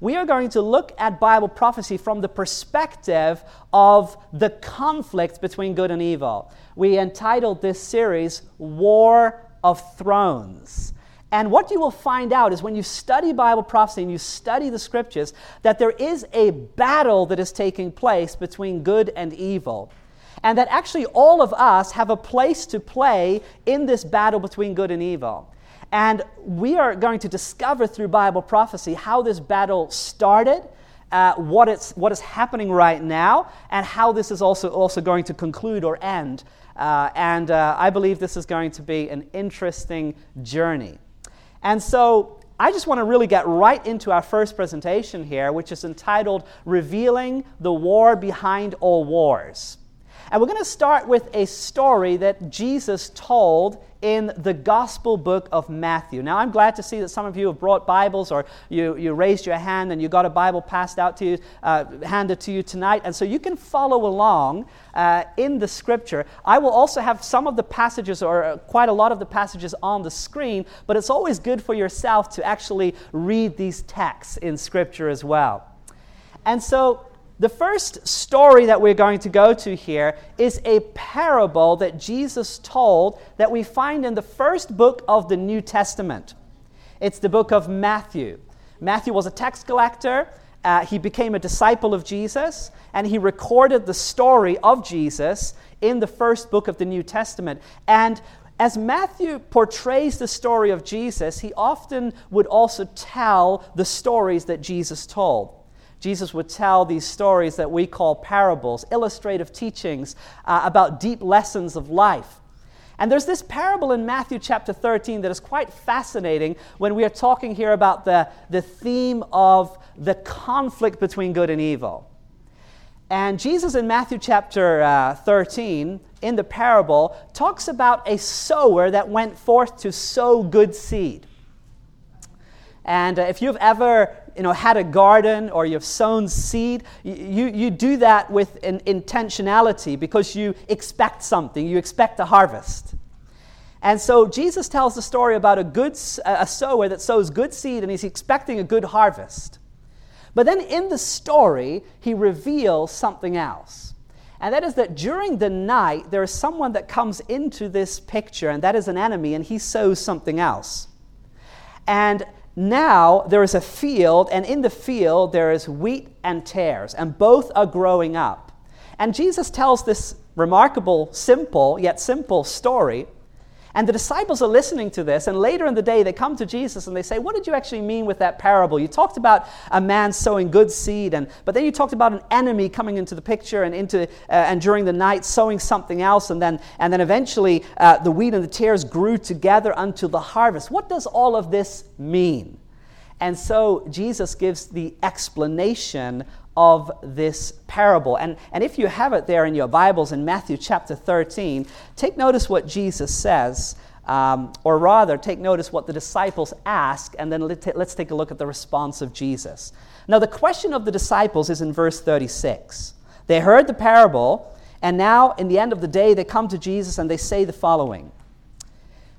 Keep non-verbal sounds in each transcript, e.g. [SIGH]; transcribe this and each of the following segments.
we are going to look at Bible prophecy from the perspective of the conflict between good and evil. We entitled this series War of Thrones. And what you will find out is when you study Bible prophecy and you study the scriptures, that there is a battle that is taking place between good and evil. And that actually all of us have a place to play in this battle between good and evil. And we are going to discover through Bible prophecy how this battle started, uh, what, it's, what is happening right now, and how this is also, also going to conclude or end. Uh, and uh, I believe this is going to be an interesting journey. And so I just want to really get right into our first presentation here, which is entitled Revealing the War Behind All Wars. And we're going to start with a story that Jesus told in the Gospel book of Matthew. Now, I'm glad to see that some of you have brought Bibles or you, you raised your hand and you got a Bible passed out to you, uh, handed to you tonight. And so you can follow along uh, in the scripture. I will also have some of the passages or uh, quite a lot of the passages on the screen, but it's always good for yourself to actually read these texts in scripture as well. And so the first story that we're going to go to here is a parable that Jesus told that we find in the first book of the New Testament. It's the book of Matthew. Matthew was a tax collector. Uh, he became a disciple of Jesus, and he recorded the story of Jesus in the first book of the New Testament. And as Matthew portrays the story of Jesus, he often would also tell the stories that Jesus told. Jesus would tell these stories that we call parables, illustrative teachings uh, about deep lessons of life. And there's this parable in Matthew chapter 13 that is quite fascinating when we are talking here about the, the theme of the conflict between good and evil. And Jesus in Matthew chapter uh, 13, in the parable, talks about a sower that went forth to sow good seed. And uh, if you've ever you know, had a garden or you've sown seed, you, you do that with an intentionality because you expect something, you expect a harvest. And so Jesus tells the story about a good a sower that sows good seed and he's expecting a good harvest. But then in the story, he reveals something else. And that is that during the night, there is someone that comes into this picture, and that is an enemy, and he sows something else. And now there is a field, and in the field there is wheat and tares, and both are growing up. And Jesus tells this remarkable, simple, yet simple story and the disciples are listening to this, and later in the day, they come to Jesus and they say, What did you actually mean with that parable? You talked about a man sowing good seed, and, but then you talked about an enemy coming into the picture and, into, uh, and during the night sowing something else, and then, and then eventually uh, the wheat and the tares grew together until the harvest. What does all of this mean? And so Jesus gives the explanation of this parable. And, and if you have it there in your Bibles in Matthew chapter 13, take notice what Jesus says, um, or rather, take notice what the disciples ask, and then let's take a look at the response of Jesus. Now, the question of the disciples is in verse 36. They heard the parable, and now, in the end of the day, they come to Jesus and they say the following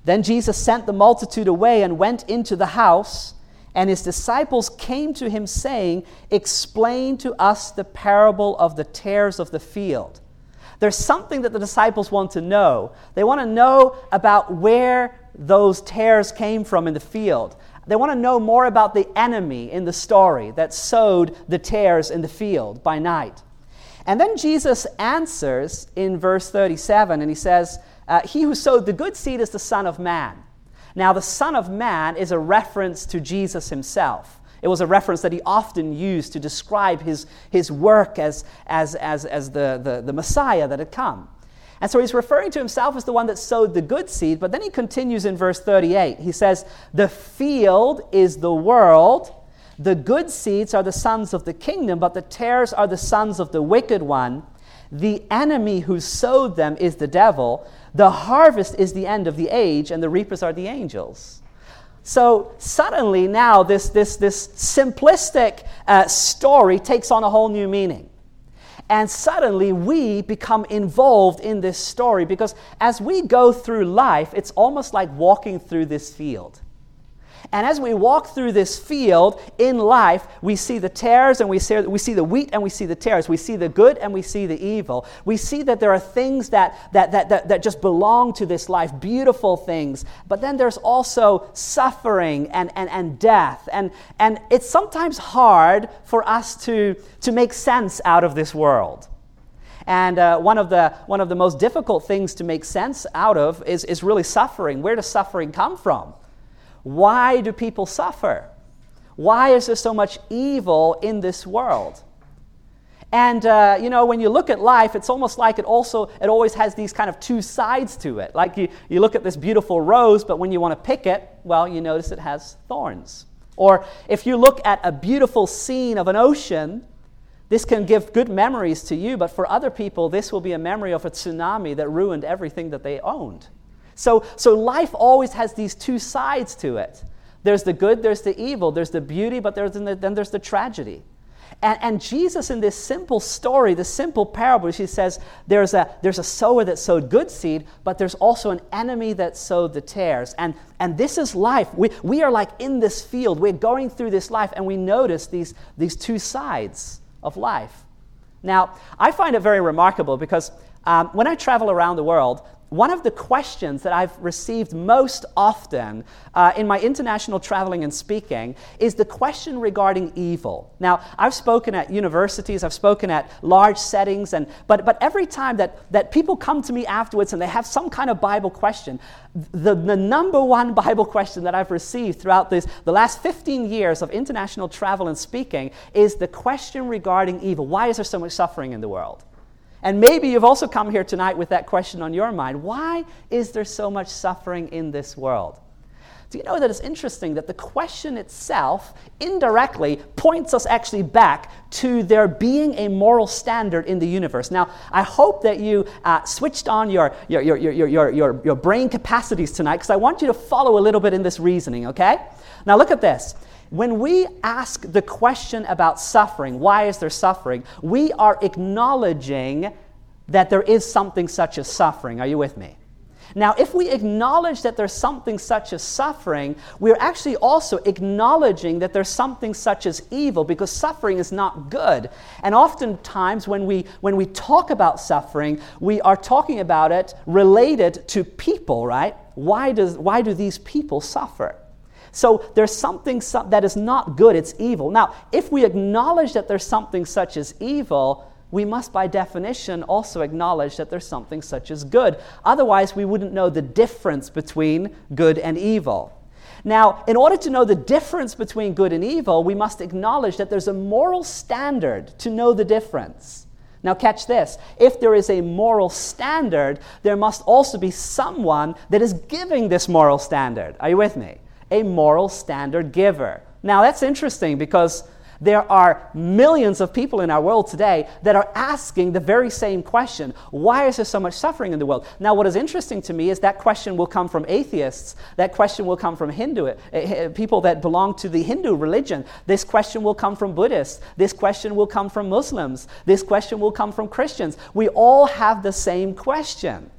Then Jesus sent the multitude away and went into the house. And his disciples came to him, saying, Explain to us the parable of the tares of the field. There's something that the disciples want to know. They want to know about where those tares came from in the field. They want to know more about the enemy in the story that sowed the tares in the field by night. And then Jesus answers in verse 37, and he says, uh, He who sowed the good seed is the Son of Man. Now, the Son of Man is a reference to Jesus himself. It was a reference that he often used to describe his, his work as, as, as, as the, the, the Messiah that had come. And so he's referring to himself as the one that sowed the good seed, but then he continues in verse 38. He says, The field is the world, the good seeds are the sons of the kingdom, but the tares are the sons of the wicked one. The enemy who sowed them is the devil. The harvest is the end of the age, and the reapers are the angels. So suddenly, now, this, this, this simplistic uh, story takes on a whole new meaning. And suddenly, we become involved in this story because as we go through life, it's almost like walking through this field. And as we walk through this field in life, we see the tares and we see, we see the wheat and we see the tares. We see the good and we see the evil. We see that there are things that, that, that, that, that just belong to this life, beautiful things. But then there's also suffering and, and, and death. And, and it's sometimes hard for us to, to make sense out of this world. And uh, one, of the, one of the most difficult things to make sense out of is, is really suffering. Where does suffering come from? Why do people suffer? Why is there so much evil in this world? And uh, you know, when you look at life, it's almost like it also it always has these kind of two sides to it. Like you, you look at this beautiful rose, but when you want to pick it, well, you notice it has thorns. Or if you look at a beautiful scene of an ocean, this can give good memories to you, but for other people, this will be a memory of a tsunami that ruined everything that they owned. So, so life always has these two sides to it. There's the good, there's the evil, there's the beauty, but there's the, then there's the tragedy. And, and, Jesus, in this simple story, this simple parable, he says there's a, there's a sower that sowed good seed, but there's also an enemy that sowed the tares. And, and this is life. We, we are like in this field. We're going through this life, and we notice these, these two sides of life. Now, I find it very remarkable because um, when I travel around the world, one of the questions that I've received most often uh, in my international traveling and speaking is the question regarding evil. Now, I've spoken at universities, I've spoken at large settings, and, but, but every time that, that people come to me afterwards and they have some kind of Bible question, the, the number one [LAUGHS] Bible question that I've received throughout this, the last 15 years of international travel and speaking is the question regarding evil. Why is there so much suffering in the world? And maybe you've also come here tonight with that question on your mind why is there so much suffering in this world? Do you know that it's interesting that the question itself indirectly points us actually back to there being a moral standard in the universe? Now, I hope that you uh, switched on your, your, your, your, your, your, your brain capacities tonight because I want you to follow a little bit in this reasoning, okay? Now, look at this. When we ask the question about suffering, why is there suffering, we are acknowledging that there is something such as suffering. Are you with me? Now, if we acknowledge that there's something such as suffering, we're actually also acknowledging that there's something such as evil because suffering is not good. And oftentimes, when we, when we talk about suffering, we are talking about it related to people, right? Why, does, why do these people suffer? So there's something that is not good, it's evil. Now, if we acknowledge that there's something such as evil, we must, by definition, also acknowledge that there's something such as good. Otherwise, we wouldn't know the difference between good and evil. Now, in order to know the difference between good and evil, we must acknowledge that there's a moral standard to know the difference. Now, catch this. If there is a moral standard, there must also be someone that is giving this moral standard. Are you with me? A moral standard giver. Now, that's interesting because there are millions of people in our world today that are asking the very same question why is there so much suffering in the world? Now, what is interesting to me is that question will come from atheists, that question will come from Hindu, eh, eh, people that belong to the Hindu religion. This question will come from Buddhists. This question will come from Muslims. This question will come from Christians. We all have the same question.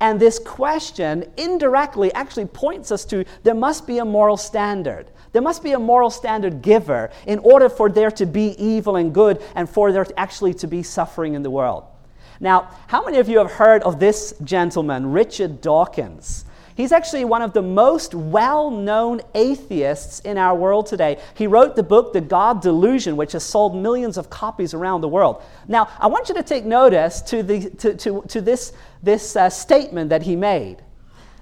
And this question indirectly actually points us to there must be a moral standard. There must be a moral standard giver in order for there to be evil and good and for there actually to be suffering in the world. Now, how many of you have heard of this gentleman, Richard Dawkins? He's actually one of the most well known atheists in our world today. He wrote the book, The God Delusion, which has sold millions of copies around the world. Now, I want you to take notice to, the, to, to, to this, this uh, statement that he made.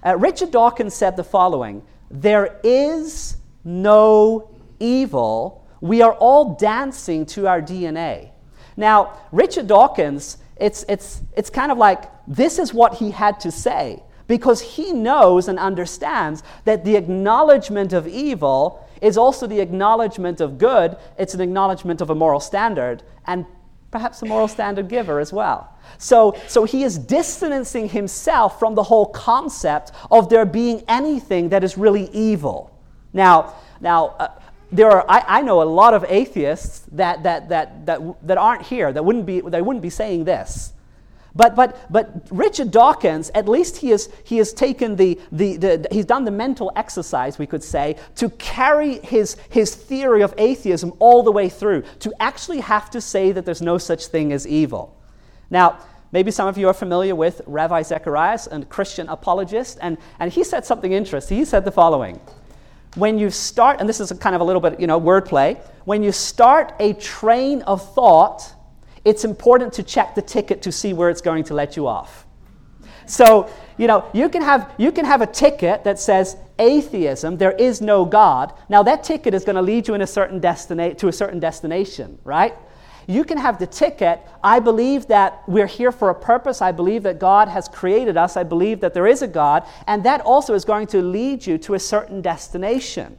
Uh, Richard Dawkins said the following There is no evil. We are all dancing to our DNA. Now, Richard Dawkins, it's, it's, it's kind of like this is what he had to say because he knows and understands that the acknowledgement of evil is also the acknowledgement of good. It's an acknowledgement of a moral standard and perhaps a moral standard giver as well. So, so he is distancing himself from the whole concept of there being anything that is really evil. Now, now uh, there are, I, I, know a lot of atheists that, that, that, that, that aren't here, that wouldn't, be, that wouldn't be saying this. But, but, but Richard Dawkins, at least he has, he has taken the, the, the, he's done the mental exercise, we could say, to carry his, his theory of atheism all the way through, to actually have to say that there's no such thing as evil. Now, maybe some of you are familiar with Ravi Zacharias, a Christian apologist, and, and he said something interesting. He said the following When you start, and this is kind of a little bit, you know, wordplay, when you start a train of thought, it's important to check the ticket to see where it's going to let you off. So, you know, you can have, you can have a ticket that says atheism, there is no God. Now, that ticket is going to lead you in a certain destina- to a certain destination, right? You can have the ticket, I believe that we're here for a purpose. I believe that God has created us. I believe that there is a God. And that also is going to lead you to a certain destination.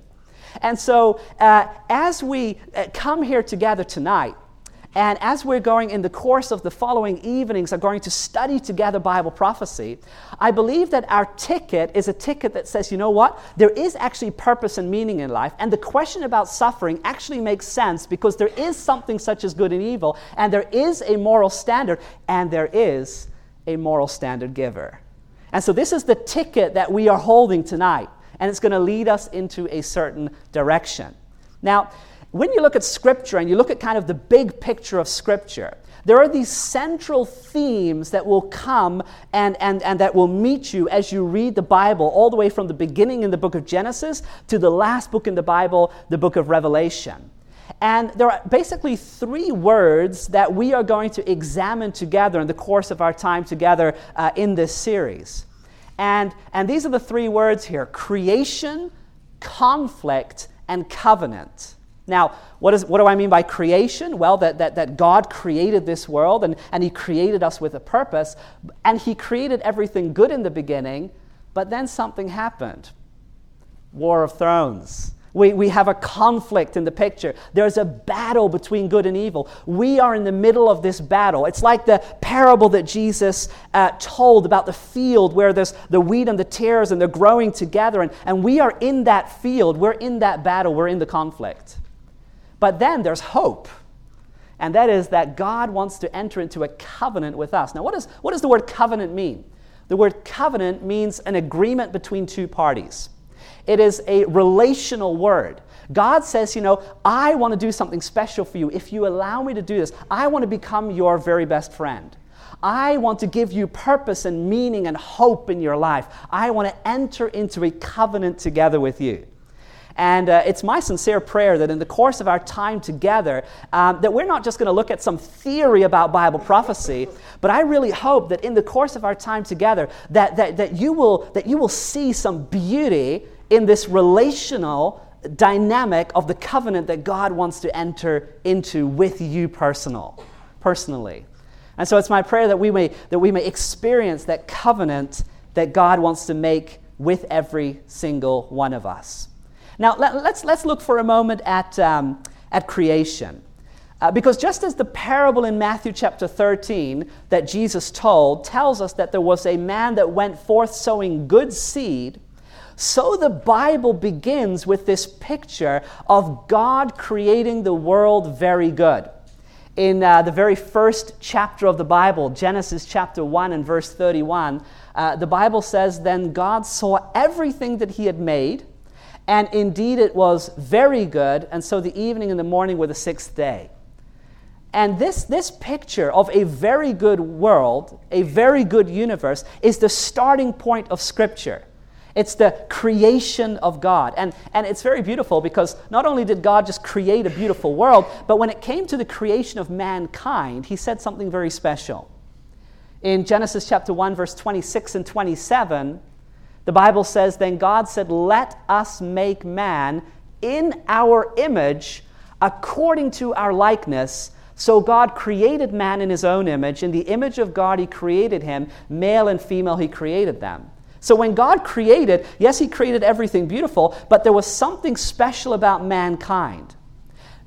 And so, uh, as we uh, come here together tonight, and as we're going in the course of the following evenings, are going to study together Bible prophecy, I believe that our ticket is a ticket that says, you know what? There is actually purpose and meaning in life. And the question about suffering actually makes sense because there is something such as good and evil, and there is a moral standard, and there is a moral standard giver. And so this is the ticket that we are holding tonight, and it's going to lead us into a certain direction. Now, when you look at Scripture and you look at kind of the big picture of Scripture, there are these central themes that will come and, and, and that will meet you as you read the Bible, all the way from the beginning in the book of Genesis to the last book in the Bible, the book of Revelation. And there are basically three words that we are going to examine together in the course of our time together uh, in this series. And, and these are the three words here creation, conflict, and covenant. Now, what, is, what do I mean by creation? Well, that, that, that God created this world and, and He created us with a purpose, and He created everything good in the beginning, but then something happened War of Thrones. We, we have a conflict in the picture. There's a battle between good and evil. We are in the middle of this battle. It's like the parable that Jesus uh, told about the field where there's the wheat and the tares and they're growing together. And, and we are in that field. We're in that battle. We're in the conflict. But then there's hope. And that is that God wants to enter into a covenant with us. Now, what, is, what does the word covenant mean? The word covenant means an agreement between two parties. It is a relational word. God says, you know, I want to do something special for you. If you allow me to do this, I want to become your very best friend. I want to give you purpose and meaning and hope in your life. I want to enter into a covenant together with you. And uh, it's my sincere prayer that in the course of our time together, um, that we're not just going to look at some theory about Bible prophecy, but I really hope that in the course of our time together, that, that, that, you, will, that you will see some beauty in this relational dynamic of the covenant that God wants to enter into with you personal, personally. And so it's my prayer that we may, that we may experience that covenant that God wants to make with every single one of us. Now, let, us let's, let's look for a moment at, um, at creation. Uh, because just as the parable in Matthew chapter 13 that Jesus told tells us that there was a man that went forth sowing good seed, so the Bible begins with this picture of God creating the world very good. In uh, the very first chapter of the Bible, Genesis chapter 1 and verse 31, uh, the Bible says, Then God saw everything that he had made and indeed, it was very good. And so the evening and the morning were the sixth day. And this, this picture of a very good world, a very good universe, is the starting point of Scripture. It's the creation of God. And, and it's very beautiful because not only did God just create a beautiful world, but when it came to the creation of mankind, He said something very special. In Genesis chapter 1, verse 26 and 27, the Bible says, Then God said, Let us make man in our image according to our likeness. So God created man in his own image. In the image of God, he created him. Male and female, he created them. So when God created, yes, he created everything beautiful, but there was something special about mankind.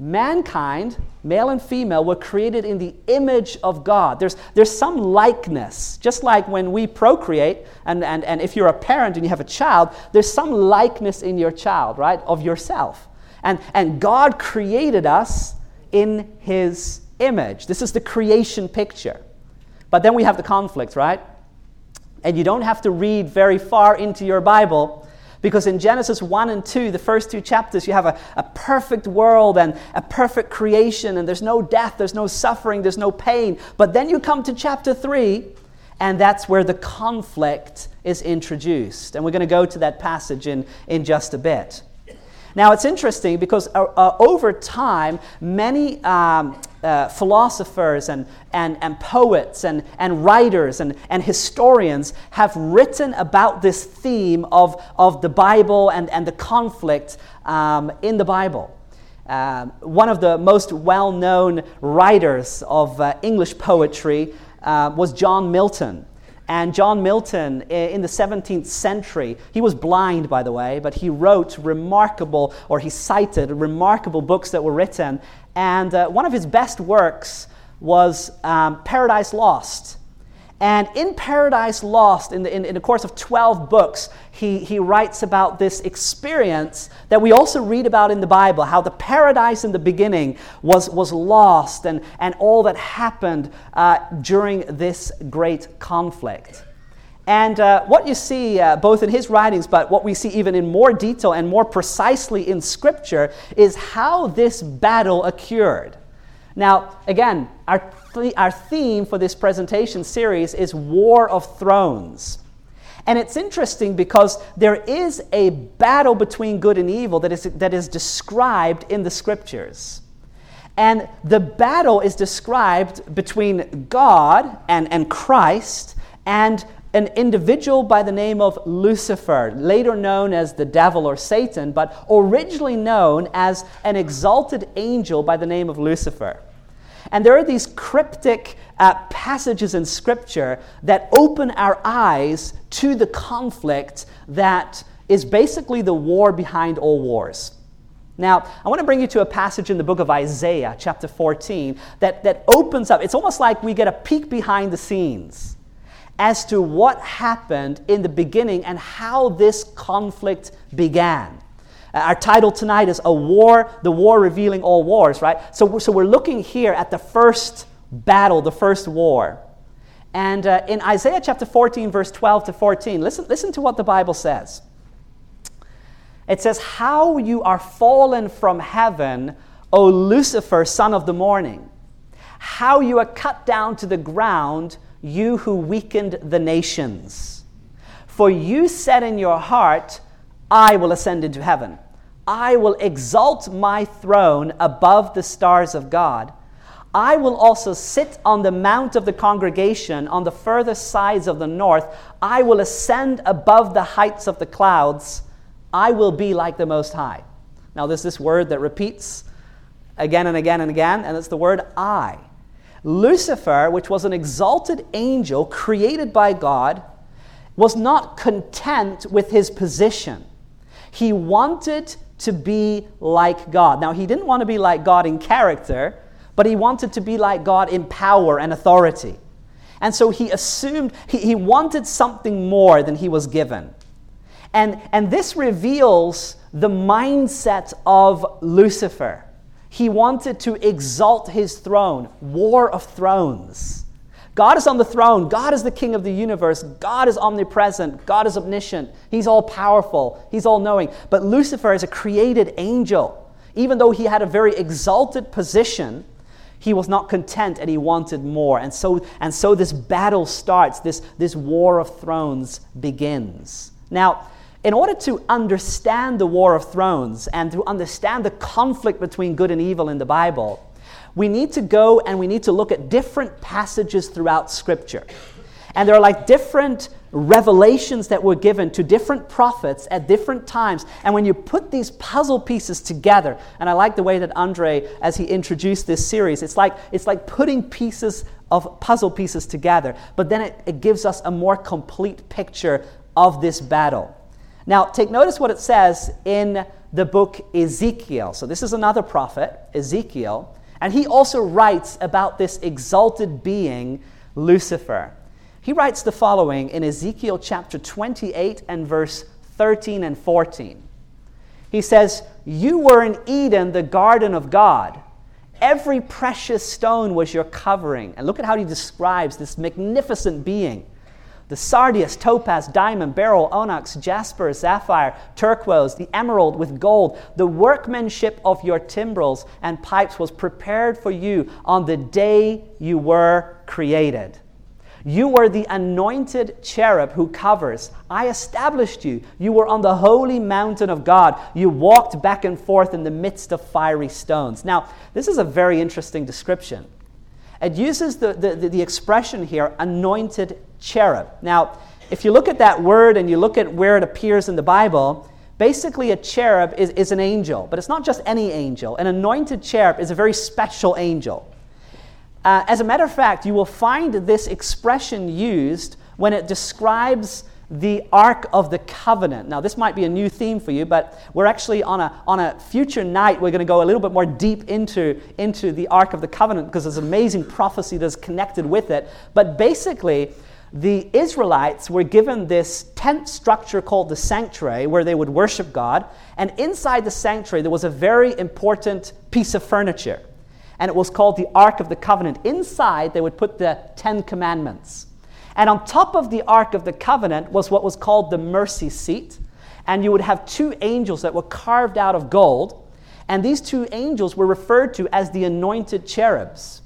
Mankind, male and female, were created in the image of God. There's, there's some likeness, just like when we procreate, and, and, and if you're a parent and you have a child, there's some likeness in your child, right, of yourself. And, and God created us in His image. This is the creation picture. But then we have the conflict, right? And you don't have to read very far into your Bible because in Genesis 1 and 2, the first two chapters, you have a, a perfect world and a perfect creation, and there's no death, there's no suffering, there's no pain. But then you come to chapter 3, and that's where the conflict is introduced. And we're going to go to that passage in, in just a bit. Now, it's interesting because uh, uh, over time, many um, uh, philosophers and, and, and poets and, and writers and, and historians have written about this theme of, of the Bible and, and the conflict um, in the Bible. Uh, one of the most well known writers of uh, English poetry uh, was John Milton. And John Milton, in the 17th century, he was blind, by the way, but he wrote remarkable, or he cited remarkable books that were written. And uh, one of his best works was um, Paradise Lost. And in Paradise Lost, in the, in, in the course of 12 books, he, he writes about this experience that we also read about in the Bible how the paradise in the beginning was, was lost and, and all that happened uh, during this great conflict. And uh, what you see, uh, both in his writings, but what we see even in more detail and more precisely in Scripture, is how this battle occurred. Now, again, our, th- our theme for this presentation series is War of Thrones. And it's interesting because there is a battle between good and evil that is, that is described in the scriptures. And the battle is described between God and, and Christ and an individual by the name of Lucifer, later known as the devil or Satan, but originally known as an exalted angel by the name of Lucifer. And there are these cryptic uh, passages in Scripture that open our eyes to the conflict that is basically the war behind all wars. Now, I want to bring you to a passage in the book of Isaiah, chapter 14, that, that opens up. It's almost like we get a peek behind the scenes as to what happened in the beginning and how this conflict began. Uh, our title tonight is A War, the War Revealing All Wars, right? So, so we're looking here at the first battle, the first war. And uh, in Isaiah chapter 14, verse 12 to 14, listen, listen to what the Bible says. It says, How you are fallen from heaven, O Lucifer, son of the morning. How you are cut down to the ground you who weakened the nations. For you said in your heart, I will ascend into heaven. I will exalt my throne above the stars of God. I will also sit on the mount of the congregation on the further sides of the north. I will ascend above the heights of the clouds. I will be like the Most High. Now, there's this word that repeats again and again and again, and it's the word I. Lucifer, which was an exalted angel created by God, was not content with his position. He wanted to be like God. Now, he didn't want to be like God in character, but he wanted to be like God in power and authority. And so he assumed he, he wanted something more than he was given. And, and this reveals the mindset of Lucifer. He wanted to exalt his throne, war of thrones. God is on the throne. God is the king of the universe. God is omnipresent. God is omniscient. He's all powerful. He's all knowing. But Lucifer is a created angel. Even though he had a very exalted position, he was not content and he wanted more. And so, and so this battle starts. This, this war of thrones begins. Now, in order to understand the War of Thrones and to understand the conflict between good and evil in the Bible, we need to go and we need to look at different passages throughout Scripture. And there are like different revelations that were given to different prophets at different times. And when you put these puzzle pieces together, and I like the way that Andre, as he introduced this series, it's like, it's like putting pieces of puzzle pieces together, but then it, it gives us a more complete picture of this battle. Now, take notice what it says in the book Ezekiel. So, this is another prophet, Ezekiel, and he also writes about this exalted being, Lucifer. He writes the following in Ezekiel chapter 28 and verse 13 and 14. He says, You were in Eden, the garden of God. Every precious stone was your covering. And look at how he describes this magnificent being the sardius, topaz, diamond, beryl, onyx, jasper, sapphire, turquoise, the emerald with gold. The workmanship of your timbrels and pipes was prepared for you on the day you were created. You were the anointed cherub who covers. I established you. You were on the holy mountain of God. You walked back and forth in the midst of fiery stones. Now, this is a very interesting description. It uses the, the, the, expression here, anointed cherub. Now, if you look at that word and you look at where it appears in the Bible, basically a cherub is, is an angel, but it's not just any angel. An anointed cherub is a very special angel. Uh, as a matter of fact, you will find this expression used when it describes the Ark of the Covenant. Now, this might be a new theme for you, but we're actually on a, on a future night, we're going to go a little bit more deep into, into the Ark of the Covenant because there's amazing prophecy that's connected with it. But basically, the Israelites were given this tent structure called the sanctuary where they would worship God. And inside the sanctuary, there was a very important piece of furniture. And it was called the Ark of the Covenant. Inside, they would put the Ten Commandments. And on top of the Ark of the Covenant was what was called the mercy seat. And you would have two angels that were carved out of gold. And these two angels were referred to as the anointed cherubs.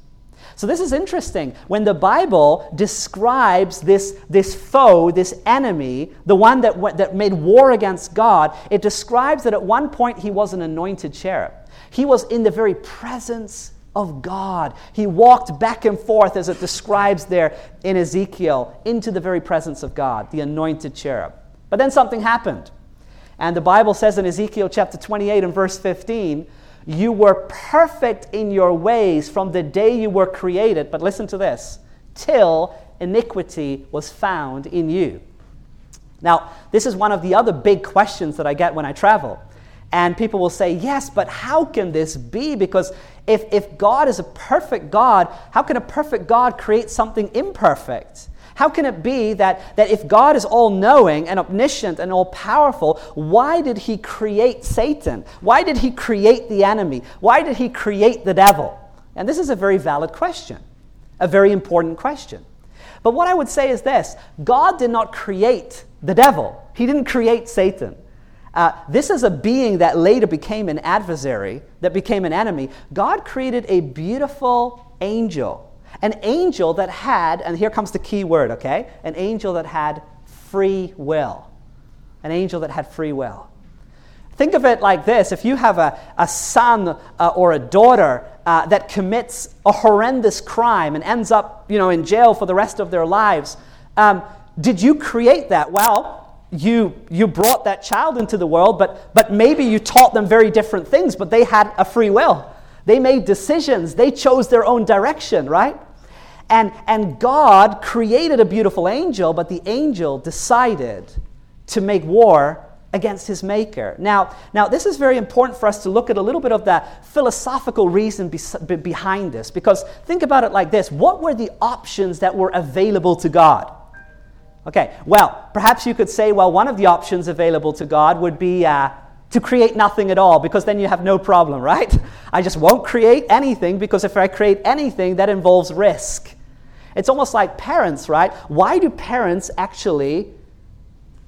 So this is interesting. When the Bible describes this, this foe, this enemy, the one that, went, that made war against God, it describes that at one point he was an anointed cherub. He was in the very presence of God. He walked back and forth, as it describes there in Ezekiel, into the very presence of God, the anointed cherub. But then something happened. And the Bible says in Ezekiel chapter 28 and verse 15, You were perfect in your ways from the day you were created, but listen to this, till iniquity was found in you. Now, this is one of the other big questions that I get when I travel. And people will say, Yes, but how can this be? Because if, if God is a perfect God, how can a perfect God create something imperfect? How can it be that, that if God is all knowing and omniscient and all powerful, why did he create Satan? Why did he create the enemy? Why did he create the devil? And this is a very valid question, a very important question. But what I would say is this God did not create the devil, he didn't create Satan. Uh, this is a being that later became an adversary, that became an enemy. God created a beautiful angel, an angel that had, and here comes the key word, okay? An angel that had free will. An angel that had free will. Think of it like this if you have a, a son uh, or a daughter uh, that commits a horrendous crime and ends up you know, in jail for the rest of their lives, um, did you create that? Well, you, you brought that child into the world, but, but maybe you taught them very different things, but they had a free will. They made decisions, they chose their own direction, right? And, and God created a beautiful angel, but the angel decided to make war against his maker. Now, now, this is very important for us to look at a little bit of the philosophical reason be, behind this, because think about it like this what were the options that were available to God? Okay, well, perhaps you could say, well, one of the options available to God would be uh, to create nothing at all, because then you have no problem, right? [LAUGHS] I just won't create anything, because if I create anything, that involves risk. It's almost like parents, right? Why do parents actually,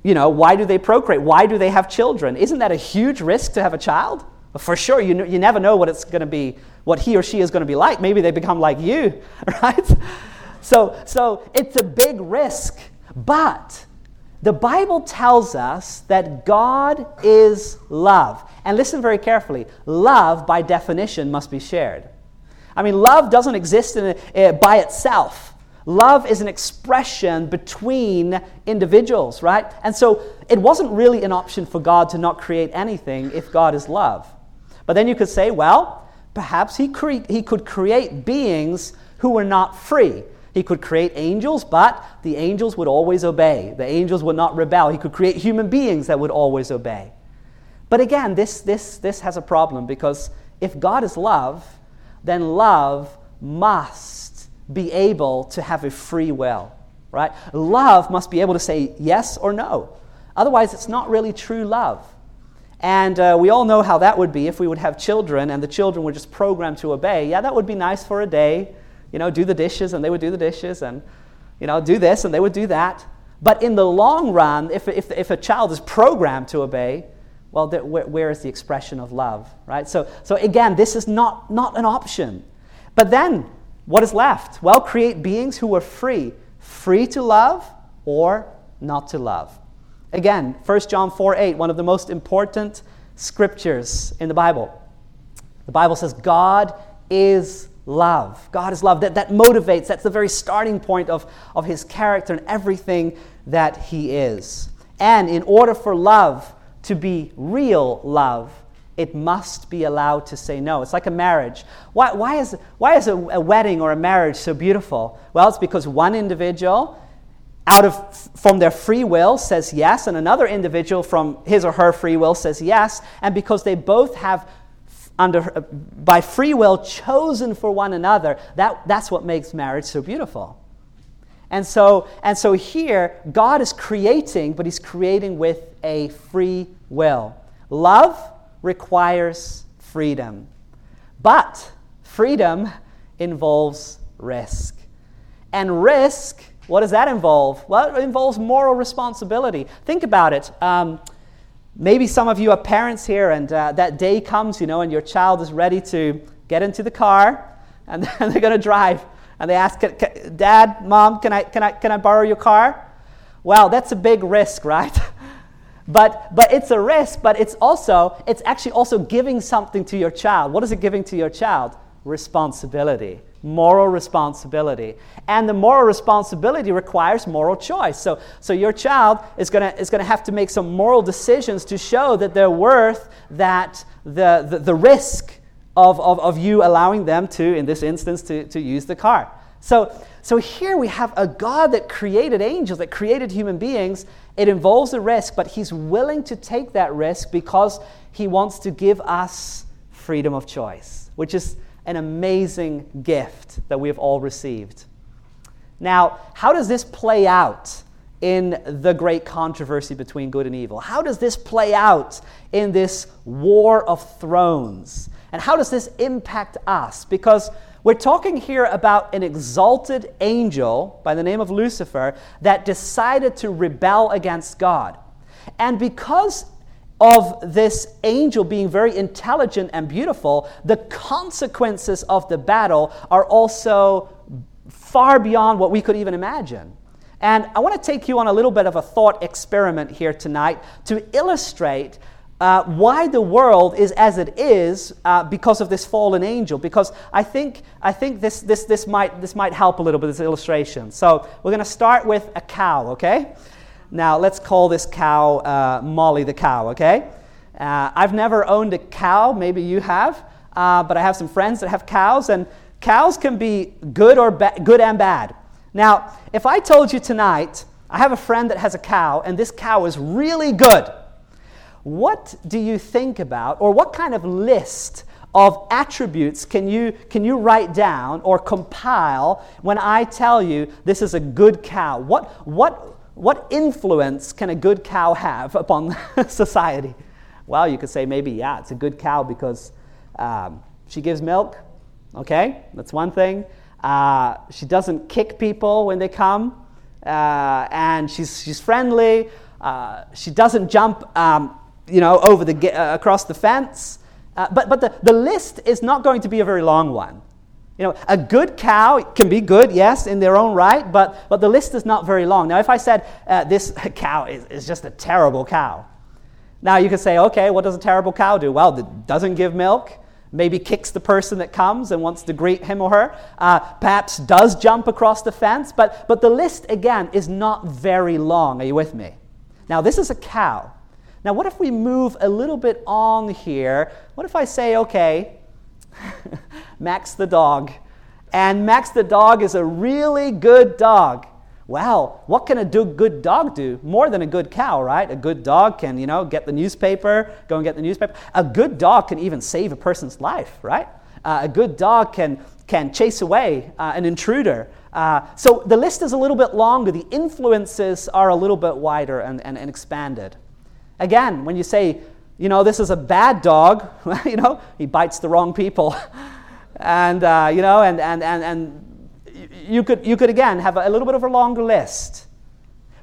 you know, why do they procreate? Why do they have children? Isn't that a huge risk to have a child? For sure, you, you never know what it's going to be, what he or she is going to be like. Maybe they become like you, [LAUGHS] right? So, so it's a big risk. But the Bible tells us that God is love. And listen very carefully love, by definition, must be shared. I mean, love doesn't exist a, uh, by itself. Love is an expression between individuals, right? And so it wasn't really an option for God to not create anything if God is love. But then you could say, well, perhaps he, cre- he could create beings who were not free. He could create angels, but the angels would always obey. The angels would not rebel. He could create human beings that would always obey. But again, this, this, this has a problem because if God is love, then love must be able to have a free will, right? Love must be able to say yes or no. Otherwise, it's not really true love. And uh, we all know how that would be if we would have children and the children were just programmed to obey. Yeah, that would be nice for a day. You know, do the dishes and they would do the dishes and, you know, do this and they would do that. But in the long run, if, if, if a child is programmed to obey, well, where, where is the expression of love, right? So, so again, this is not, not an option. But then, what is left? Well, create beings who are free, free to love or not to love. Again, 1 John 4 8, one of the most important scriptures in the Bible. The Bible says, God is love. God is love. That, that motivates, that's the very starting point of, of his character and everything that he is. And in order for love to be real love, it must be allowed to say no. It's like a marriage. Why, why is, why is a, a wedding or a marriage so beautiful? Well, it's because one individual out of from their free will says yes and another individual from his or her free will says yes and because they both have under, uh, by free will chosen for one another, that, that's what makes marriage so beautiful. And so, and so here, God is creating, but He's creating with a free will. Love requires freedom, but freedom involves risk. And risk, what does that involve? Well, it involves moral responsibility. Think about it. Um, Maybe some of you are parents here, and uh, that day comes, you know, and your child is ready to get into the car, and [LAUGHS] they're going to drive. And they ask, Dad, Mom, can I, can, I, can I borrow your car? Well, that's a big risk, right? [LAUGHS] but, but it's a risk, but it's also, it's actually also giving something to your child. What is it giving to your child? Responsibility moral responsibility. And the moral responsibility requires moral choice. So, so your child is going to is gonna have to make some moral decisions to show that they're worth that the, the, the risk of, of, of you allowing them to, in this instance, to, to use the car. So, so here we have a God that created angels, that created human beings. It involves a risk, but He's willing to take that risk because He wants to give us freedom of choice, which is an amazing gift that we have all received. Now, how does this play out in the great controversy between good and evil? How does this play out in this war of thrones? And how does this impact us? Because we're talking here about an exalted angel by the name of Lucifer that decided to rebel against God. And because of this angel being very intelligent and beautiful, the consequences of the battle are also far beyond what we could even imagine. And I want to take you on a little bit of a thought experiment here tonight to illustrate uh, why the world is as it is uh, because of this fallen angel. Because I think, I think this, this, this, might, this might help a little bit, this illustration. So we're going to start with a cow, okay? Now, let's call this cow uh, Molly the cow, okay? Uh, I've never owned a cow, maybe you have, uh, but I have some friends that have cows, and cows can be good, or ba- good and bad. Now, if I told you tonight, I have a friend that has a cow, and this cow is really good, what do you think about, or what kind of list of attributes can you, can you write down or compile when I tell you this is a good cow? What, what, what influence can a good cow have upon [LAUGHS] society? Well, you could say maybe, yeah, it's a good cow because um, she gives milk. Okay, that's one thing. Uh, she doesn't kick people when they come, uh, and she's, she's friendly. Uh, she doesn't jump, um, you know, over the uh, across the fence. Uh, but but the, the list is not going to be a very long one. You know, a good cow can be good, yes, in their own right, but, but the list is not very long. Now, if I said uh, this [LAUGHS] cow is, is just a terrible cow, now you could say, okay, what does a terrible cow do? Well, it doesn't give milk, maybe kicks the person that comes and wants to greet him or her, uh, perhaps does jump across the fence, but, but the list, again, is not very long. Are you with me? Now, this is a cow. Now, what if we move a little bit on here? What if I say, okay, [LAUGHS] Max the dog. And Max the dog is a really good dog. Well, what can a do, good dog do? More than a good cow, right? A good dog can, you know, get the newspaper, go and get the newspaper. A good dog can even save a person's life, right? Uh, a good dog can, can chase away uh, an intruder. Uh, so the list is a little bit longer. The influences are a little bit wider and, and, and expanded. Again, when you say you know, this is a bad dog, [LAUGHS] you know, he bites the wrong people. [LAUGHS] and, uh, you know, and, and, and, and you, could, you could again have a, little bit of a longer list.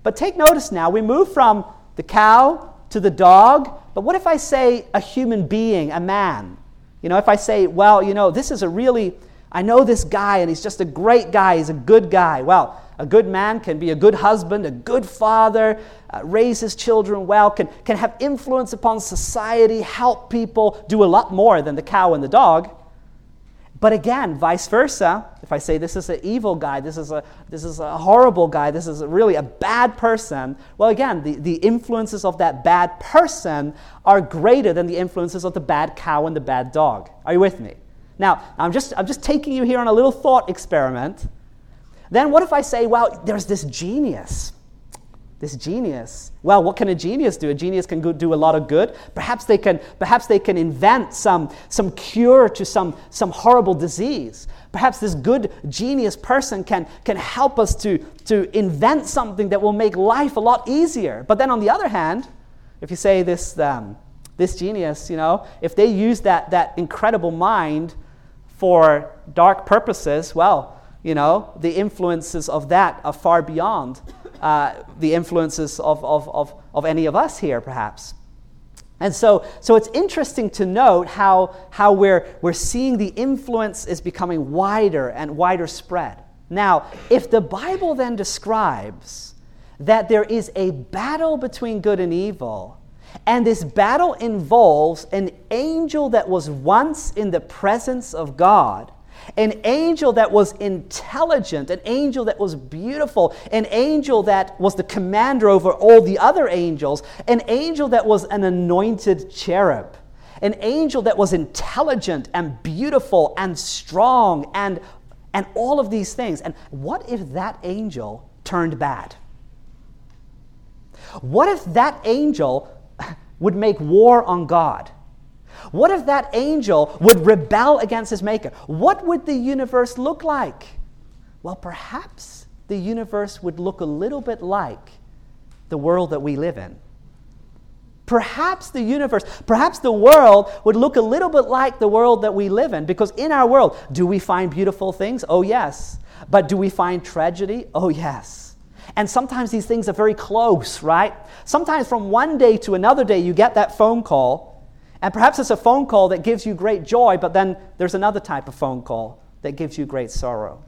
But take notice now, we move from the cow to the dog, but what if I say a human being, a man? You know, if I say, well, you know, this is a really, I know this guy and he's just a great guy, he's a good guy. Well, a good man can be a good husband, a good father, uh, raise his children well, can, can have influence upon society, help people, do a lot more than the cow and the dog. But again, vice versa, if I say this is an evil guy, this is a, this is a horrible guy, this is a really a bad person, well, again, the, the influences of that bad person are greater than the influences of the bad cow and the bad dog. Are you with me? Now, I'm just, I'm just taking you here on a little thought experiment. Then what if I say, well, there's this genius this genius. Well, what can a genius do? A genius can do a lot of good. Perhaps they can, perhaps they can invent some, some cure to some, some horrible disease. Perhaps this good genius person can, can help us to, to invent something that will make life a lot easier. But then on the other hand, if you say this, um, this genius, you know, if they use that, that incredible mind for dark purposes, well, you know, the influences of that are far beyond uh, the influences of, of, of, of any of us here, perhaps. And so, so it's interesting to note how, how we're, we're seeing the influence is becoming wider and wider spread. Now, if the Bible then describes that there is a battle between good and evil, and this battle involves an angel that was once in the presence of God an angel that was intelligent, an angel that was beautiful, an angel that was the commander over all the other angels, an angel that was an anointed cherub, an angel that was intelligent and beautiful and strong and, and all of these things. And what if that angel turned bad? What if that angel [LAUGHS] would make war on God? What if that angel would rebel against his maker? What would the universe look like? Well, perhaps the universe would look a little bit like the world that we live in. Perhaps the universe, perhaps the world would look a little bit like the world that we live in because in our world, do we find beautiful things? Oh, yes. But do we find tragedy? Oh, yes. And sometimes these things are very close, right? Sometimes from one day to another day, you get that phone call and perhaps it's a phone call that gives you great joy, but then there's another type of phone call that gives you great sorrow.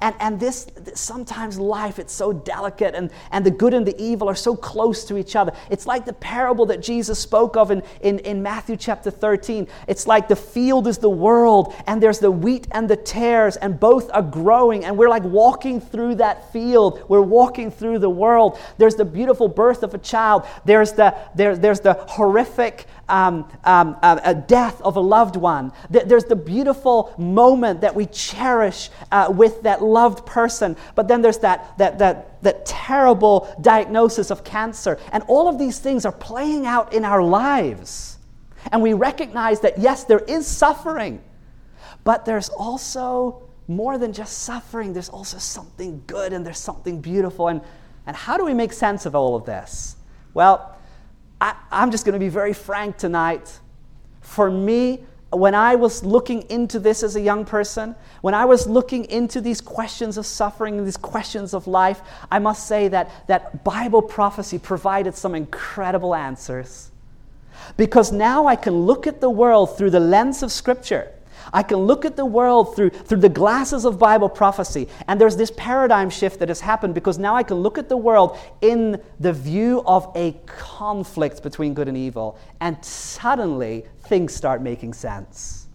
And, and this, sometimes life, it's so delicate, and, and the good and the evil are so close to each other. It's like the parable that Jesus spoke of in, in, in Matthew chapter 13. It's like the field is the world, and there's the wheat and the tares, and both are growing, and we're like walking through that field. We're walking through the world. There's the beautiful birth of a child, there's the, there, there's the horrific um, um, a death of a loved one. There's the beautiful moment that we cherish uh, with that loved person, but then there's that, that, that, that terrible diagnosis of cancer. And all of these things are playing out in our lives. And we recognize that, yes, there is suffering, but there's also more than just suffering, there's also something good and there's something beautiful. And, and how do we make sense of all of this? Well, I, I'm just going to be very frank tonight. For me, when I was looking into this as a young person, when I was looking into these questions of suffering and these questions of life, I must say that, that Bible prophecy provided some incredible answers. Because now I can look at the world through the lens of Scripture. I can look at the world through, through the glasses of Bible prophecy. And there's this paradigm shift that has happened because now I can look at the world in the view of a conflict between good and evil. And suddenly things start making sense.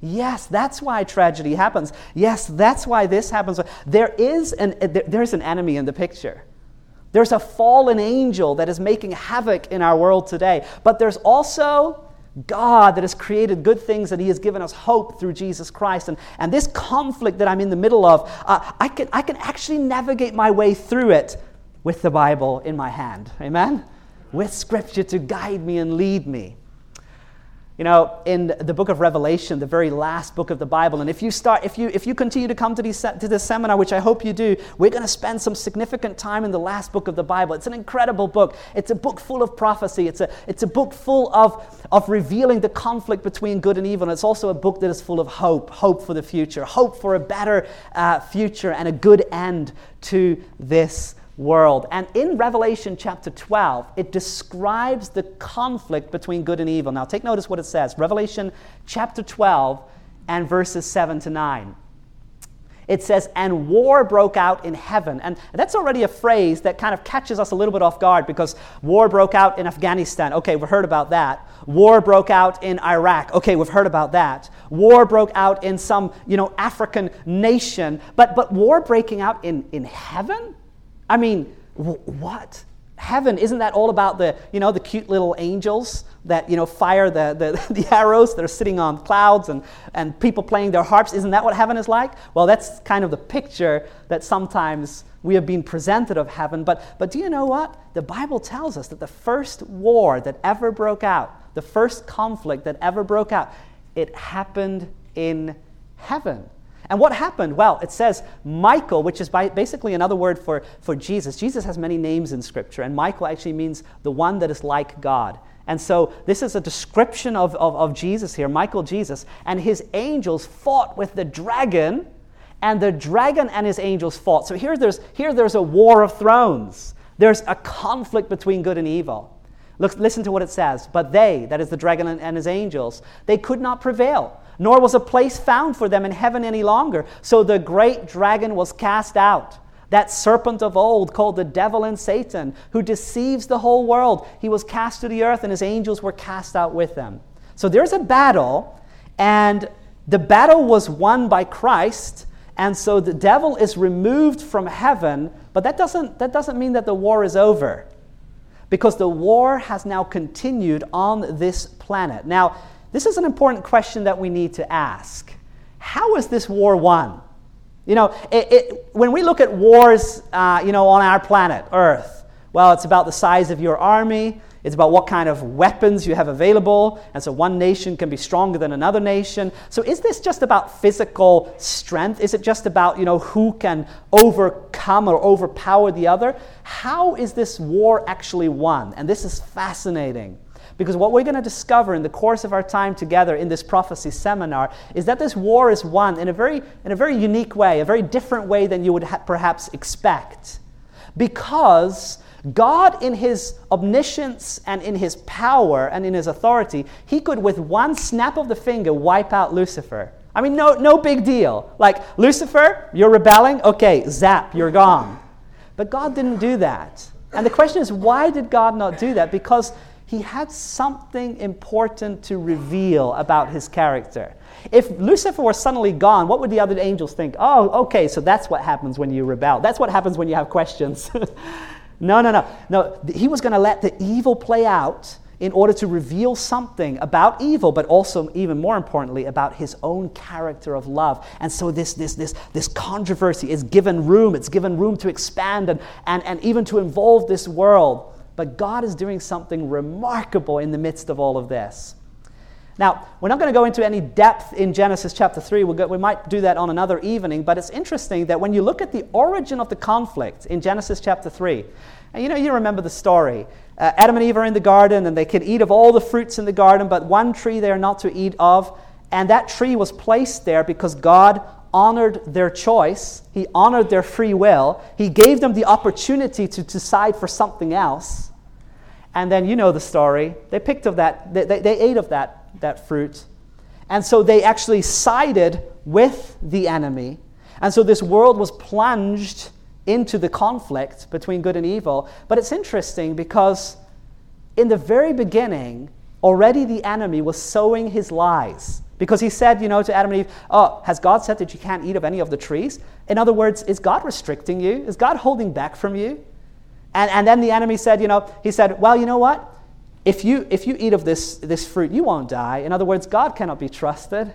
Yes, that's why tragedy happens. Yes, that's why this happens. There is an, there's an enemy in the picture. There's a fallen angel that is making havoc in our world today. But there's also God that has created good things and He has given us hope through Jesus Christ. And, and this conflict that I'm in the middle of, uh, I, can, I can actually navigate my way through it with the Bible in my hand. Amen? With Scripture to guide me and lead me. You know, in the book of Revelation, the very last book of the Bible. And if you start, if you if you continue to come to, these, to this seminar, which I hope you do, we're going to spend some significant time in the last book of the Bible. It's an incredible book. It's a book full of prophecy. It's a it's a book full of of revealing the conflict between good and evil. And it's also a book that is full of hope, hope for the future, hope for a better uh, future and a good end to this world. And in Revelation chapter 12, it describes the conflict between good and evil. Now, take notice what it says Revelation chapter 12 and verses 7 to 9. It says, and war broke out in heaven. And that's already a phrase that kind of catches us a little bit off guard because war broke out in Afghanistan. Okay, we've heard about that. War broke out in Iraq. Okay, we've heard about that. War broke out in some, you know, African nation. But, but war breaking out in, in heaven? I mean, what? Heaven, isn't that all about the, you know, the cute little angels that, you know, fire the, the, [LAUGHS] the arrows that are sitting on clouds and, and people playing their harps? Isn't that what heaven is like? Well, that's kind of the picture that sometimes we have been presented of heaven. But, but do you know what? The Bible tells us that the first war that ever broke out, the first conflict that ever broke out, it happened in heaven. And what happened? Well, it says Michael, which is basically another word for, for Jesus. Jesus has many names in Scripture, and Michael actually means the one that is like God. And so this is a description of, of, of Jesus here, Michael Jesus. And his angels fought with the dragon, and the dragon and his angels fought. So here there's, here there's a war of thrones. There's a conflict between good and evil. Look, listen to what it says. But they, that is the dragon and, and his angels, they could not prevail nor was a place found for them in heaven any longer. So the great dragon was cast out, that serpent of old called the devil and Satan, who deceives the whole world. He was cast to the earth, and his angels were cast out with them. So there's a battle, and the battle was won by Christ. And so the devil is removed from heaven, but that doesn't, that doesn't mean that the war is over because the war has now continued on this planet. Now, this is an important question that we need to ask. How is this war won? You know, it, it, when we look at wars, uh, you know, on our planet, Earth, well, it's about the size of your army. It's about what kind of weapons you have available. And so one nation can be stronger than another nation. So is this just about physical strength? Is it just about, you know, who can overcome or overpower the other? How is this war actually won? And this is fascinating. Because what we're going to discover in the course of our time together in this prophecy seminar is that this war is won in a very, in a very unique way, a very different way than you would ha- perhaps expect. Because God, in his omniscience and in his power and in his authority, he could, with one snap of the finger, wipe out Lucifer. I mean, no, no big deal. Like, Lucifer, you're rebelling? Okay, zap, you're gone. But God didn't do that. And the question is, why did God not do that? Because he had something important to reveal about his character. If Lucifer were suddenly gone, what would the other angels think? Oh, okay, so that's what happens when you rebel. That's what happens when you have questions. [LAUGHS] no, no, no. No, he was going to let the evil play out in order to reveal something about evil, but also, even more importantly, about his own character of love. And so this, this, this, this controversy is given room. It's given room to expand and, and, and even to involve this world. But God is doing something remarkable in the midst of all of this. Now, we're not going to go into any depth in Genesis chapter 3. We'll go, we might do that on another evening, but it's interesting that when you look at the origin of the conflict in Genesis chapter 3, and you know, you remember the story. Uh, Adam and Eve are in the garden, and they can eat of all the fruits in the garden, but one tree they are not to eat of. And that tree was placed there because God honored their choice, He honored their free will, He gave them the opportunity to decide for something else. And then you know the story. They picked of that, they, they, they ate of that, that fruit. And so they actually sided with the enemy. And so this world was plunged into the conflict between good and evil. But it's interesting because in the very beginning, already the enemy was sowing his lies. Because he said, you know, to Adam and Eve, Oh, has God said that you can't eat of any of the trees? In other words, is God restricting you? Is God holding back from you? And, and then the enemy said, you know, he said, Well, you know what? If you, if you eat of this, this fruit, you won't die. In other words, God cannot be trusted.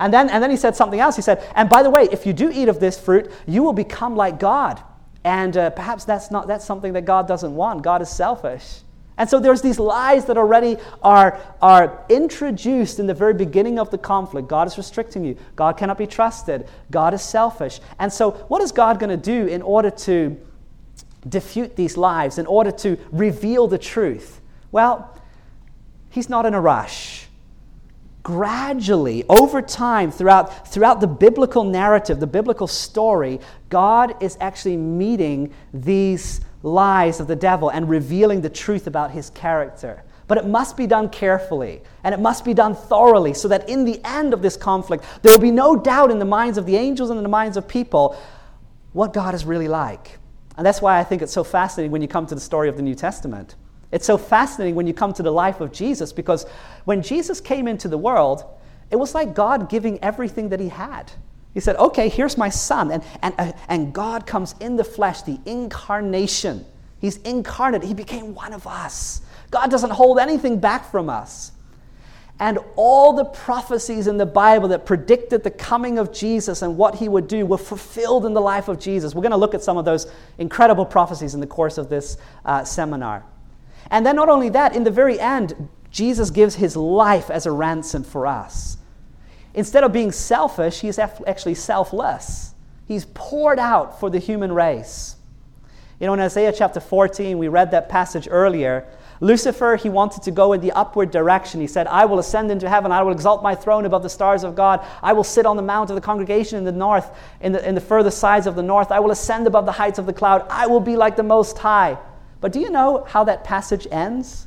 And then, and then he said something else. He said, And by the way, if you do eat of this fruit, you will become like God. And uh, perhaps that's, not, that's something that God doesn't want. God is selfish. And so there's these lies that already are, are introduced in the very beginning of the conflict. God is restricting you. God cannot be trusted. God is selfish. And so, what is God going to do in order to defute these lies, in order to reveal the truth? Well, He's not in a rush. Gradually, over time, throughout, throughout the biblical narrative, the biblical story, God is actually meeting these lies of the devil and revealing the truth about his character. But it must be done carefully and it must be done thoroughly so that in the end of this conflict, there will be no doubt in the minds of the angels and in the minds of people what God is really like. And that's why I think it's so fascinating when you come to the story of the New Testament. It's so fascinating when you come to the life of Jesus because when Jesus came into the world, it was like God giving everything that he had. He said, Okay, here's my son. And, and, uh, and God comes in the flesh, the incarnation. He's incarnate. He became one of us. God doesn't hold anything back from us. And all the prophecies in the Bible that predicted the coming of Jesus and what he would do were fulfilled in the life of Jesus. We're going to look at some of those incredible prophecies in the course of this uh, seminar. And then, not only that, in the very end, Jesus gives his life as a ransom for us. Instead of being selfish, he's actually selfless. He's poured out for the human race. You know, in Isaiah chapter 14, we read that passage earlier. Lucifer, he wanted to go in the upward direction. He said, I will ascend into heaven. I will exalt my throne above the stars of God. I will sit on the mount of the congregation in the north, in the, in the further sides of the north. I will ascend above the heights of the cloud. I will be like the Most High. But do you know how that passage ends?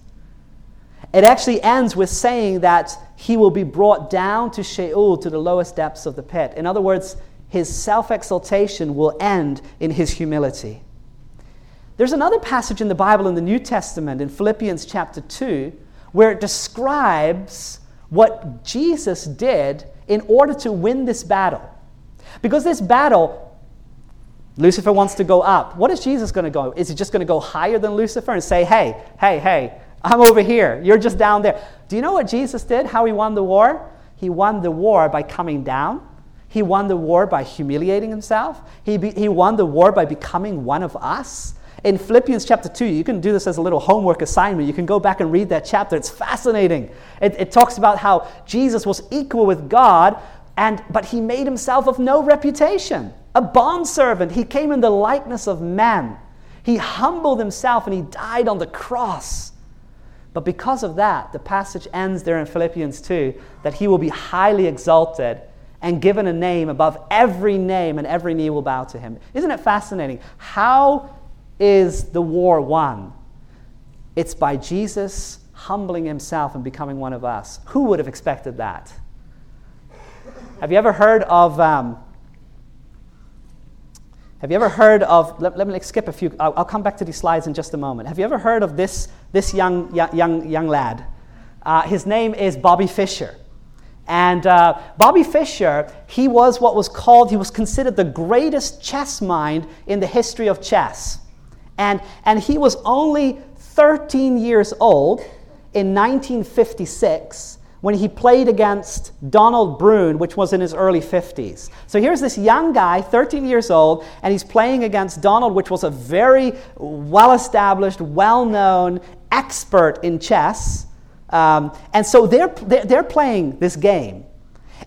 It actually ends with saying that he will be brought down to Sheol, to the lowest depths of the pit. In other words, his self exaltation will end in his humility. There's another passage in the Bible in the New Testament, in Philippians chapter 2, where it describes what Jesus did in order to win this battle. Because this battle, Lucifer wants to go up. What is Jesus going to go? Is he just going to go higher than Lucifer and say, hey, hey, hey, I'm over here. You're just down there. Do you know what Jesus did? How he won the war? He won the war by coming down. He won the war by humiliating himself. He, be, he won the war by becoming one of us. In Philippians chapter 2, you can do this as a little homework assignment. You can go back and read that chapter. It's fascinating. It, it talks about how Jesus was equal with God, and, but he made himself of no reputation. A bondservant. He came in the likeness of man. He humbled himself and he died on the cross. But because of that, the passage ends there in Philippians 2 that he will be highly exalted and given a name above every name, and every knee will bow to him. Isn't it fascinating? How is the war won? It's by Jesus humbling himself and becoming one of us. Who would have expected that? Have you ever heard of um, have you ever heard of, let, let me skip a few, I'll, I'll, come back to these slides in just a moment. Have you ever heard of this, this young, young, young lad? Uh, his name is Bobby Fischer. And uh, Bobby Fischer, he was what was called, he was considered the greatest chess mind in the history of chess. And, and he was only 13 years old in 1956 when he played against Donald Brune, which was in his early 50s. So here's this young guy, 13 years old, and he's playing against Donald, which was a very well established, well known expert in chess. Um, and so they're, they're, they're playing this game.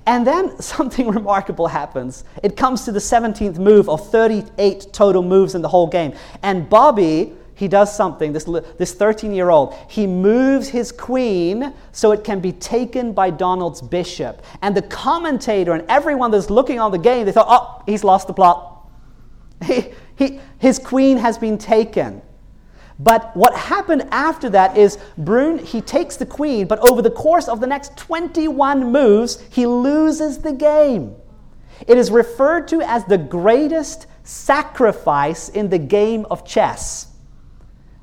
And then [LAUGHS] something remarkable happens. It comes to the 17th move of 38 total moves in the whole game. And Bobby he does something, this, this 13 year old. He moves his queen so it can be taken by Donald's bishop. And the commentator and everyone that's looking on the game, they thought, oh, he's lost the plot. [LAUGHS] He, he, his queen has been taken. But what happened after that is Brune, he takes the queen, but over the course of the next 21 moves, he loses the game. It is referred to as the greatest sacrifice in the game of chess.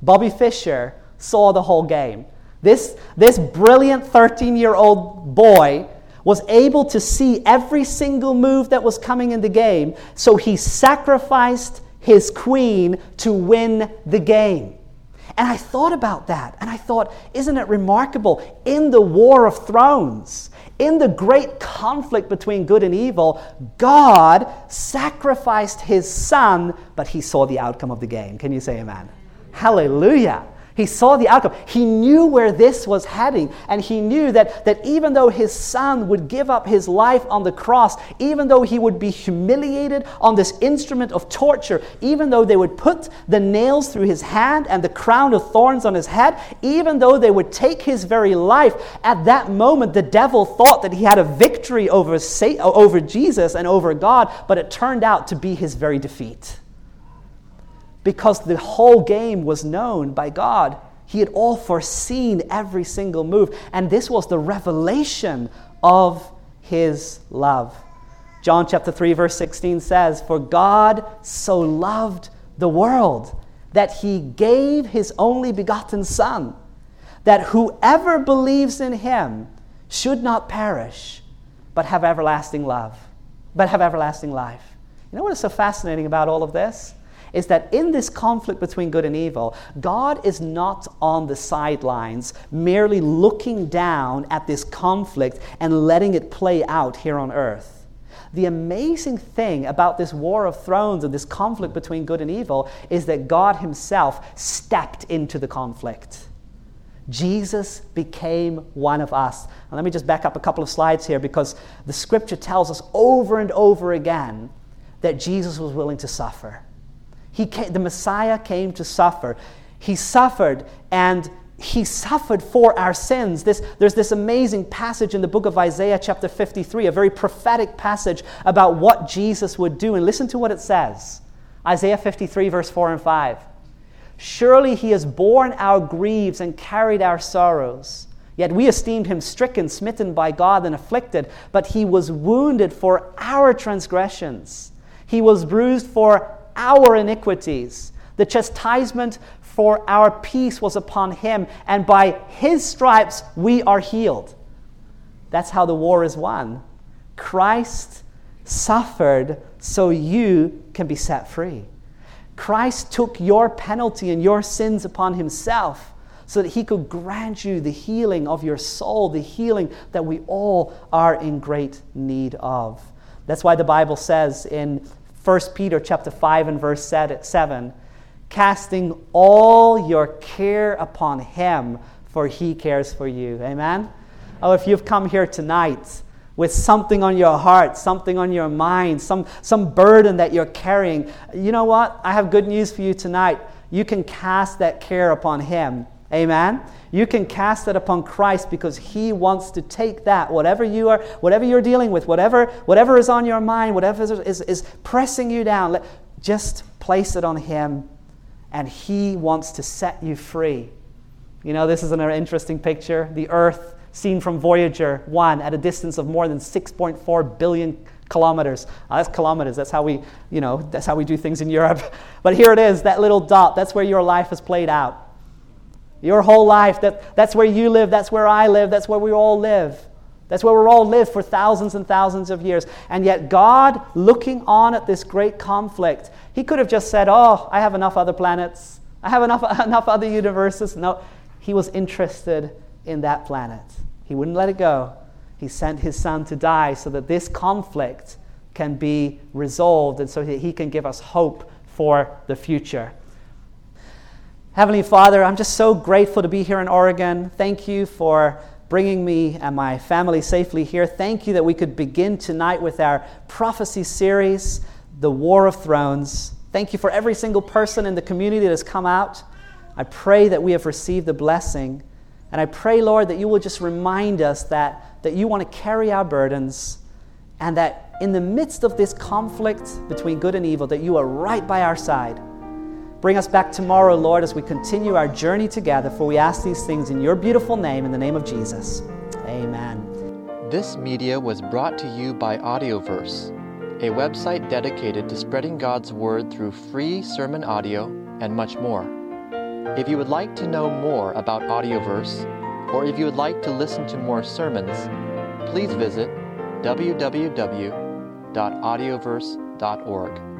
Bobby Fischer saw the whole game. This, this brilliant 13 year old boy was able to see every single move that was coming in the game, so he sacrificed his queen to win the game. And I thought about that, and I thought, isn't it remarkable? In the War of Thrones, in the great conflict between good and evil, God sacrificed his son, but he saw the outcome of the game. Can you say amen? Hallelujah. He saw the outcome. He knew where this was heading. And he knew that, that even though his son would give up his life on the cross, even though he would be humiliated on this instrument of torture, even though they would put the nails through his hand and the crown of thorns on his head, even though they would take his very life, at that moment the devil thought that he had a victory over, over Jesus and over God, but it turned out to be his very defeat because the whole game was known by God. He had all foreseen every single move, and this was the revelation of his love. John chapter 3 verse 16 says, "For God so loved the world that he gave his only begotten son, that whoever believes in him should not perish, but have everlasting love, but have everlasting life." You know what is so fascinating about all of this? Is that in this conflict between good and evil, God is not on the sidelines, merely looking down at this conflict and letting it play out here on earth. The amazing thing about this war of thrones and this conflict between good and evil is that God Himself stepped into the conflict. Jesus became one of us. And let me just back up a couple of slides here because the scripture tells us over and over again that Jesus was willing to suffer. He came, the Messiah came to suffer. He suffered and he suffered for our sins. This, there's this amazing passage in the book of Isaiah, chapter 53, a very prophetic passage about what Jesus would do. And listen to what it says Isaiah 53, verse 4 and 5. Surely he has borne our griefs and carried our sorrows. Yet we esteemed him stricken, smitten by God, and afflicted. But he was wounded for our transgressions, he was bruised for our iniquities. The chastisement for our peace was upon him, and by his stripes we are healed. That's how the war is won. Christ suffered so you can be set free. Christ took your penalty and your sins upon himself so that he could grant you the healing of your soul, the healing that we all are in great need of. That's why the Bible says in 1 Peter chapter 5 and verse 7, casting all your care upon him, for he cares for you. Amen? Oh, if you've come here tonight with something on your heart, something on your mind, some, some burden that you're carrying, you know what? I have good news for you tonight. You can cast that care upon him. Amen? You can cast it upon Christ because He wants to take that, whatever you are, whatever you're dealing with, whatever, whatever is on your mind, whatever is, is, pressing you down, let, just place it on Him and He wants to set you free. You know, this is an interesting picture. The Earth seen from Voyager 1 at a distance of more than 6.4 billion kilometers. Uh, that's kilometers. That's how we, you know, that's how we do things in Europe. [LAUGHS] But here it is, that little dot. That's where your life is played out. Your whole life, that, that's where you live, that's where I live, that's where we all live. That's where we all lived for thousands and thousands of years. And yet, God, looking on at this great conflict, He could have just said, Oh, I have enough other planets, I have enough, [LAUGHS] enough other universes. No, He was interested in that planet. He wouldn't let it go. He sent His Son to die so that this conflict can be resolved and so that He can give us hope for the future. Heavenly Father, I'm just so grateful to be here in Oregon. Thank you for bringing me and my family safely here. Thank you that we could begin tonight with our prophecy series, The War of Thrones. Thank you for every single person in the community that has come out. I pray that we have received the blessing. And I pray, Lord, that you will just remind us that, that you want to carry our burdens and that in the midst of this conflict between good and evil, that you are right by our side Bring us back tomorrow, Lord, as we continue our journey together, for we ask these things in your beautiful name, in the name of Jesus. Amen. This media was brought to you by Audioverse, a website dedicated to spreading God's Word through free sermon audio and much more. If you would like to know more about Audioverse, or if you would like to listen to more sermons, please visit www.audioverse.org.